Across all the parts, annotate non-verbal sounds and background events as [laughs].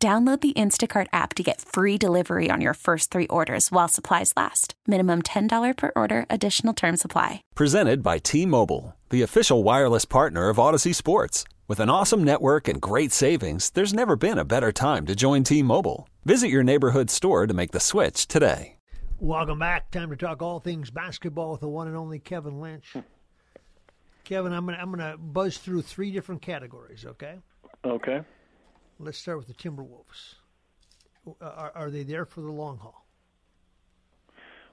Download the Instacart app to get free delivery on your first three orders while supplies last. Minimum $10 per order, additional term supply. Presented by T Mobile, the official wireless partner of Audacy Sports. With an awesome network and great savings, there's never been a better time to join T Mobile. Visit your neighborhood store to make the switch today. Welcome back. Time to talk all things basketball with the one and only Kevin Lynch. Kevin, I'm gonna I'm gonna buzz through three different categories. Okay. Okay. Let's start with the Timberwolves. Are, are they there for the long haul?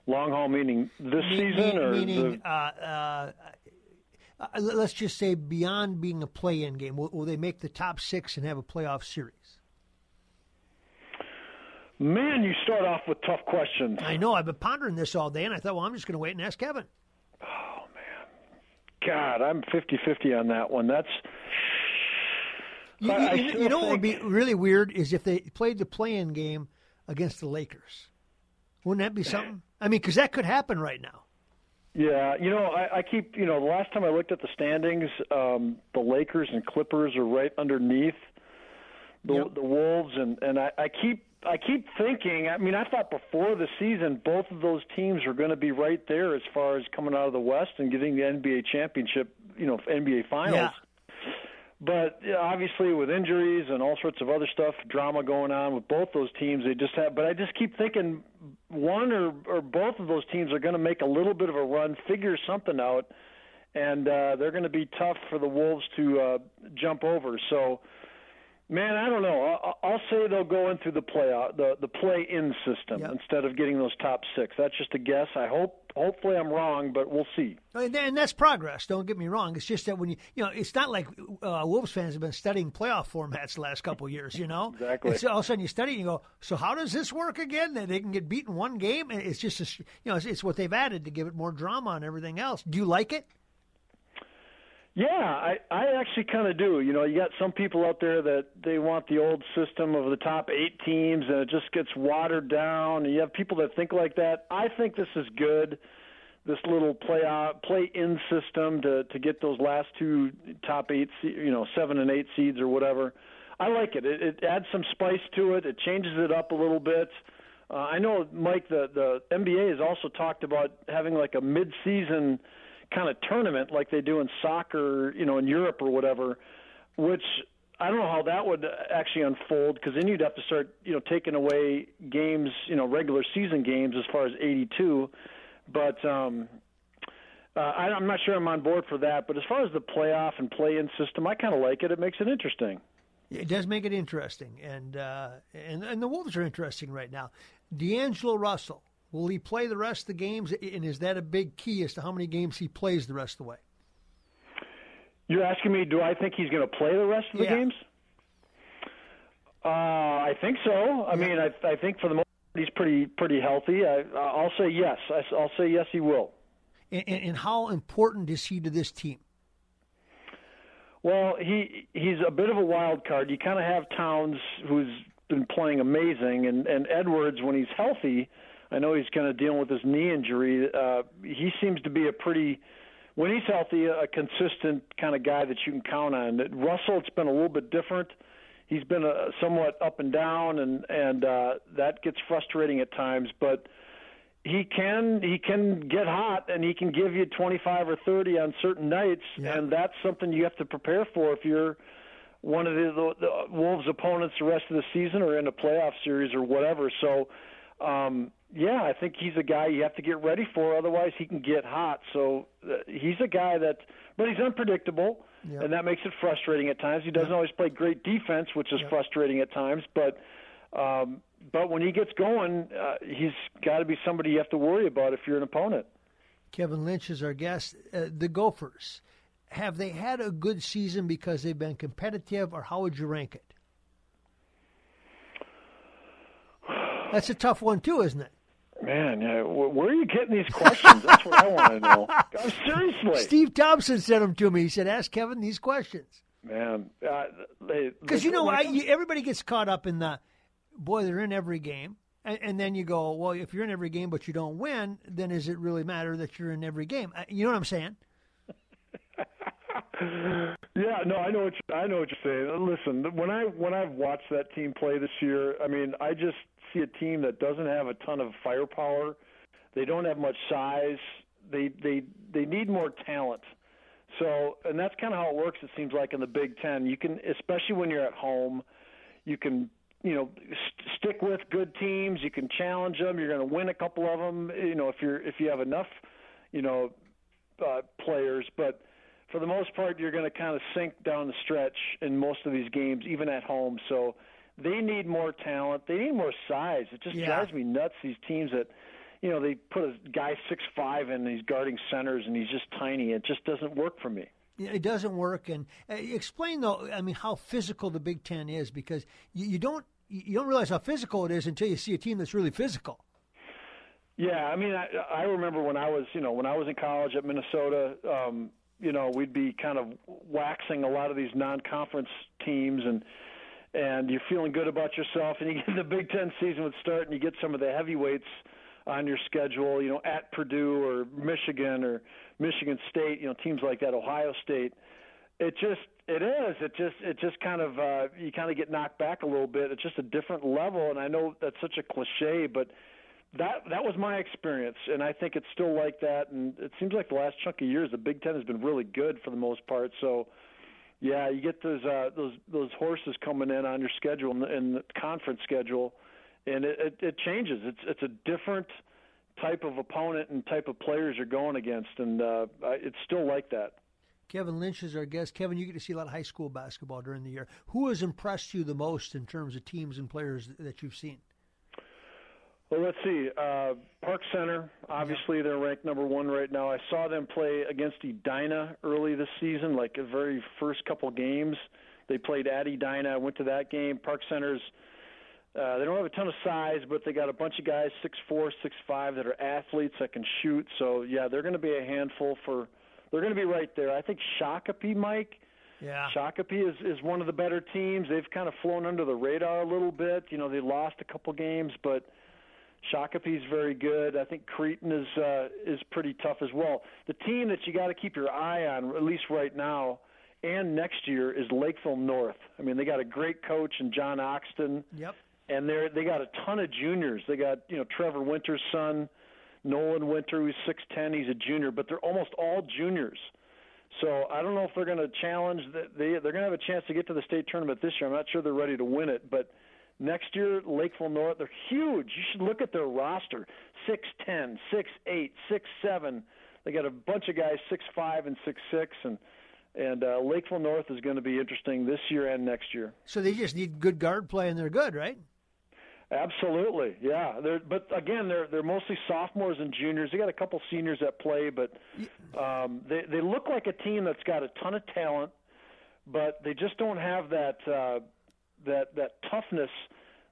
Long haul meaning this Me- season or meaning, the, uh, uh, uh, let's just say beyond being a play-in game, will, will they make the top six and have a playoff series? man? You start off with tough questions. I know. I've been pondering this all day, and I thought, well, I'm just going to wait and ask Kevin. Oh man, God, I'm 50-50 on that one. That's You, you- you know what would be really weird is if they played the play-in game against the Lakers. Wouldn't that be something? I mean, because that could happen right now. yeah. You know, I, I keep you know the last time I looked at the standings, um, the Lakers and Clippers are right underneath the Yep. the Wolves, and and I, I keep. I keep thinking. I mean, I thought before the season, both of those teams were going to be right there as far as coming out of the West and getting the NBA championship. You know, NBA Finals. Yeah. But yeah, obviously, with injuries and all sorts of other stuff, drama going on with both those teams, they just have. But I just keep thinking one or or both of those teams are going to make a little bit of a run, figure something out, and uh, they're going to be tough for the Wolves to uh, jump over. So, man, I don't know. I'll, I'll say they'll go into the playoff, the the play-in system Yep. instead of getting those top six. That's just a guess. I hope. Hopefully, I'm wrong, but we'll see. And, and that's progress. Don't get me wrong. It's just that when you, you know, it's not like uh, Wolves fans have been studying playoff formats the last couple of years. You know, [laughs] Exactly. It's all of a sudden you study and you go, so how does this work again? That they can get beaten one game, and it's just, a, you know, it's, it's what they've added to give it more drama and everything else. Do you like it? Yeah, I I actually kind of do. You know, you got some people out there that they want the old system of the top eight teams, and it just gets watered down. And you have people that think like that. I think this is good. This little play out, play in system to to get those last two top eight, you know, seven and eight seeds or whatever. I like it. It, it adds some spice to it. It changes it up a little bit. Uh, I know, Mike. The the NBA has also talked about having like a mid-season kind of tournament like they do in soccer, you know, in Europe or whatever, which I don't know how that would actually unfold because then you'd have to start, you know, taking away games, you know, regular season games as far as 82. But um, uh, I, I'm not sure I'm on board for that. But as far as the playoff and play-in system, I kind of like it. It makes it interesting. It does make it interesting, and uh, and and the Wolves are interesting right now. D'Angelo Russell will he play the rest of the games, and is that a big key as to how many games he plays the rest of the way? You're asking me, do I think he's going to play the rest of the Yeah. games? Uh, I think so. I mean, I, I think for the most part he's pretty pretty healthy. I, I'll say yes. I, I'll say yes, he will. And, and, and how important is he to this team? Well, he he's a bit of a wild card. You kind of have Towns, who's been playing amazing, and and Edwards when he's healthy. I know he's kind of dealing with his knee injury. Uh, he seems to be a pretty, when he's healthy, a consistent kind of guy that you can count on. Russell, it's been a little bit different. He's been a, somewhat up and down, and and uh, that gets frustrating at times. But he can he can get hot and he can give you 25 or 30 on certain nights Yeah. and that's something you have to prepare for if you're one of the, the, the Wolves opponents the rest of the season or in a playoff series or whatever so um yeah I think he's a guy you have to get ready for otherwise he can get hot so uh, he's a guy that but he's unpredictable Yeah. and that makes it frustrating at times he doesn't always play great defense which is frustrating at times but um, but when he gets going, uh, he's got to be somebody you have to worry about if you're an opponent. Kevin Lynch is our guest. Uh, the Gophers, have they had a good season because they've been competitive, or how would you rank it? [sighs] That's a tough one too, isn't it? Man, yeah. Where are you getting these questions? That's what I want to know. [laughs] I'm seriously. Steve Thompson sent them to me. He said, "Ask Kevin these questions." Man, because uh, you know, I, you, everybody gets caught up in the boy. They're in every game, and, and, then you go, well, if you're in every game but you don't win, then does it really matter that you're in every game? Uh, you know what I'm saying? [laughs] yeah, no, I know what you, I know what you're saying. Listen, when I when I've watched that team play this year, I mean, I just see a team that doesn't have a ton of firepower. They don't have much size. They they they need more talent. So, and that's kind of how it works. It seems like in the Big Ten, you can, especially when you're at home, you can you know st- stick with good teams. You can challenge them. You're going to win a couple of them. You know if you're if you have enough, you know, uh, players. But for the most part, you're going to kind of sink down the stretch in most of these games, even at home. So they need more talent. They need more size. It just yeah. drives me nuts. These teams that, you know, they put a guy six five in, and he's guarding centers, and he's just tiny. It just doesn't work for me. It doesn't work. And uh, explain though, I mean, how physical the Big Ten is because you, you don't you don't realize how physical it is until you see a team that's really physical. Yeah, I mean, I, I remember when I was, you know, when I was in college at Minnesota, um, you know, we'd be kind of waxing a lot of these non-conference teams, and and you're feeling good about yourself, and you get the Big Ten season would start, and you get some of the heavyweights on your schedule, you know, at Purdue or Michigan or Michigan State, you know, teams like that, Ohio State. It just it is. It just it just kind of uh, you kind of get knocked back a little bit. It's just a different level, and I know that's such a cliche, but that that was my experience, and I think it's still like that. And it seems like the last chunk of years, the Big Ten has been really good for the most part. So, yeah, you get those uh, those those horses coming in on your schedule and, the, conference schedule, and it, it, it changes. It's it's a different type of opponent and type of players you're going against, and uh, it's still like that. Kevin Lynch is our guest. Kevin, you get to see a lot of high school basketball during the year. Who has impressed you the most in terms of teams and players that you've seen? Well, let's see. Uh, Park Center, obviously, they're ranked number one right now. I saw them play against Edina early this season, like the very first couple games. They played at Edina. I went to that game. Park Center's uh, they don't have a ton of size, but they got a bunch of guys six four, six five that are athletes that can shoot. So yeah, they're going to be a handful for. They're going to be right there. I think Shakopee, Mike. Yeah. Shakopee is is one of the better teams. They've kind of flown under the radar a little bit. You know, they lost a couple games, but Shakopee's very good. I think Creighton is uh, is pretty tough as well. The team that you got to keep your eye on, at least right now, and next year, is Lakeville North. I mean, they got a great coach in John Oxton. Yep. And they they got a ton of juniors. They got you know Trevor Winter's son, Nolan Winter, who's six ten. He's a junior, but they're almost all juniors. So I don't know if they're going to challenge. The, they they're going to have a chance to get to the state tournament this year. I'm not sure they're ready to win it, but Next year, Lakeville North, they're huge. You should look at their roster: six ten, six eight, six seven. They got a bunch of guys six five and six six, and and uh, Lakeville North is going to be interesting this year and next year. So they just need good guard play, and they're good, right? Absolutely, yeah. They're, but again, they're they're mostly sophomores and juniors. They got a couple seniors that play, but um, they they look like a team that's got a ton of talent, but they just don't have that. Uh, that that toughness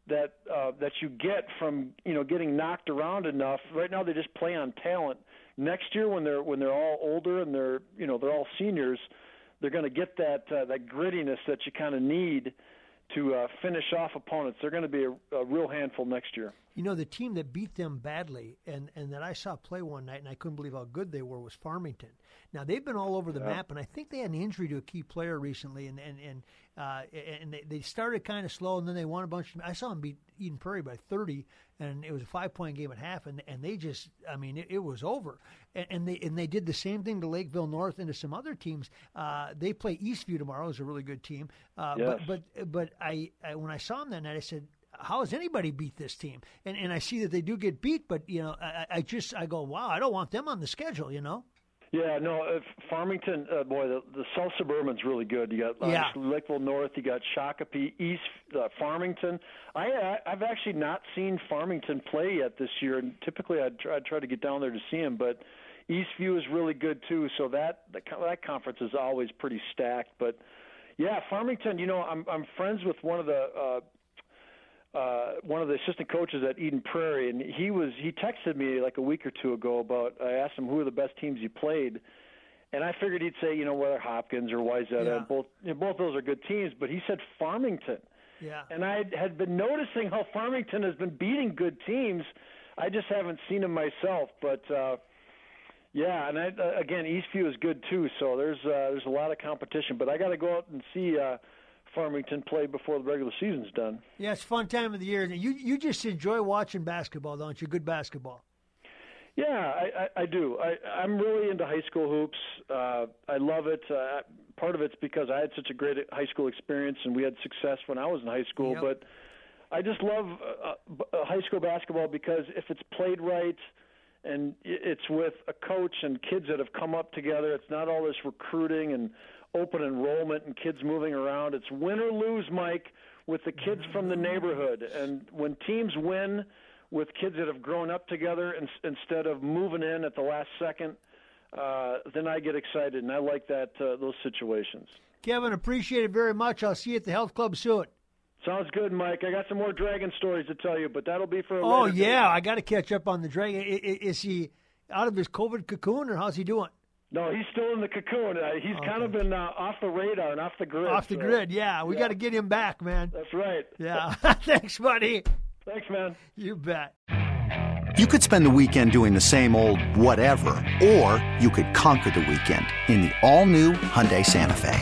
that uh, that you get from you know getting knocked around enough. Right now they just play on talent. Next year when they're when they're all older and they're you know they're all seniors, they're going to get that uh, that grittiness that you kind of need to uh, finish off opponents. They're going to be a, a real handful next year. You know, the team that beat them badly and, and that I saw play one night and I couldn't believe how good they were was Farmington. Now they've been all over the yeah. map, and I think they had an injury to a key player recently, and and and uh, and they, they started kind of slow, and then they won a bunch. Of, I saw them beat Eden Prairie by 30, and it was a five point game at half, and and they just, I mean, it, it was over, and, and, they and they did the same thing to Lakeville North and to some other teams. Uh, they play Eastview tomorrow, is a really good team. Uh, yes. But but but I, I when I saw them that night, I said how has anybody beat this team? And and I see that they do get beat, but you know, I, I just I go, wow, I don't want them on the schedule, you know. Yeah, no, uh, Farmington, uh, boy, the, the South Suburban's really good. You got uh, yeah. Lakeville North, you got Shakopee, East uh, Farmington. I, I I've actually not seen Farmington play yet this year, and typically I'd try, I'd try to get down there to see him, but Eastview is really good too. So that that, that conference is always pretty stacked. But yeah, Farmington, you know, I'm I'm friends with one of the uh, uh, one of the assistant coaches at Eden Prairie, and he was he texted me like a week or two ago about. I asked him who are the best teams you played, and I figured he'd say you know whether Hopkins or Wayzata. Yeah. Both you know, both those are good teams, but he said Farmington. Yeah. And I had been noticing how Farmington has been beating good teams. I just haven't seen them myself, but uh, yeah. And I, uh, again, Eastview is good too. So there's uh, there's a lot of competition, but I got to go out and see. Uh, Farmington play before the regular season's done. Yeah, it's a fun time of the year. You you just enjoy watching basketball, don't you? Good basketball. Yeah, I, I, I do. I, I'm really into high school hoops. Uh, I love it. Uh, part of it's because I had such a great high school experience, and we had success when I was in high school. Yep. But I just love uh, b- uh, high school basketball because if it's played right, and it's with a coach and kids that have come up together, it's not all this recruiting and open enrollment and kids moving around. It's win or lose, Mike, with the kids from the neighborhood. And when teams win with kids that have grown up together in, instead of moving in at the last second, uh, then I get excited, and I like that uh, those situations. Kevin, appreciate it very much. I'll see you at the health club soon. Sounds good, Mike. I got some more dragon stories to tell you, but that'll be for a Oh later yeah, date. I got to catch up on the dragon. I- I- Is he out of his COVID cocoon, or how's he doing? No, he's still in the cocoon. Uh, he's kind of been uh, off the radar and off the grid. Off the so- grid, yeah. We yeah. got to get him back, man. That's right. Yeah. [laughs] Thanks, buddy. Thanks, man. You bet. You could spend the weekend doing the same old whatever, or you could conquer the weekend in the all-new Hyundai Santa Fe.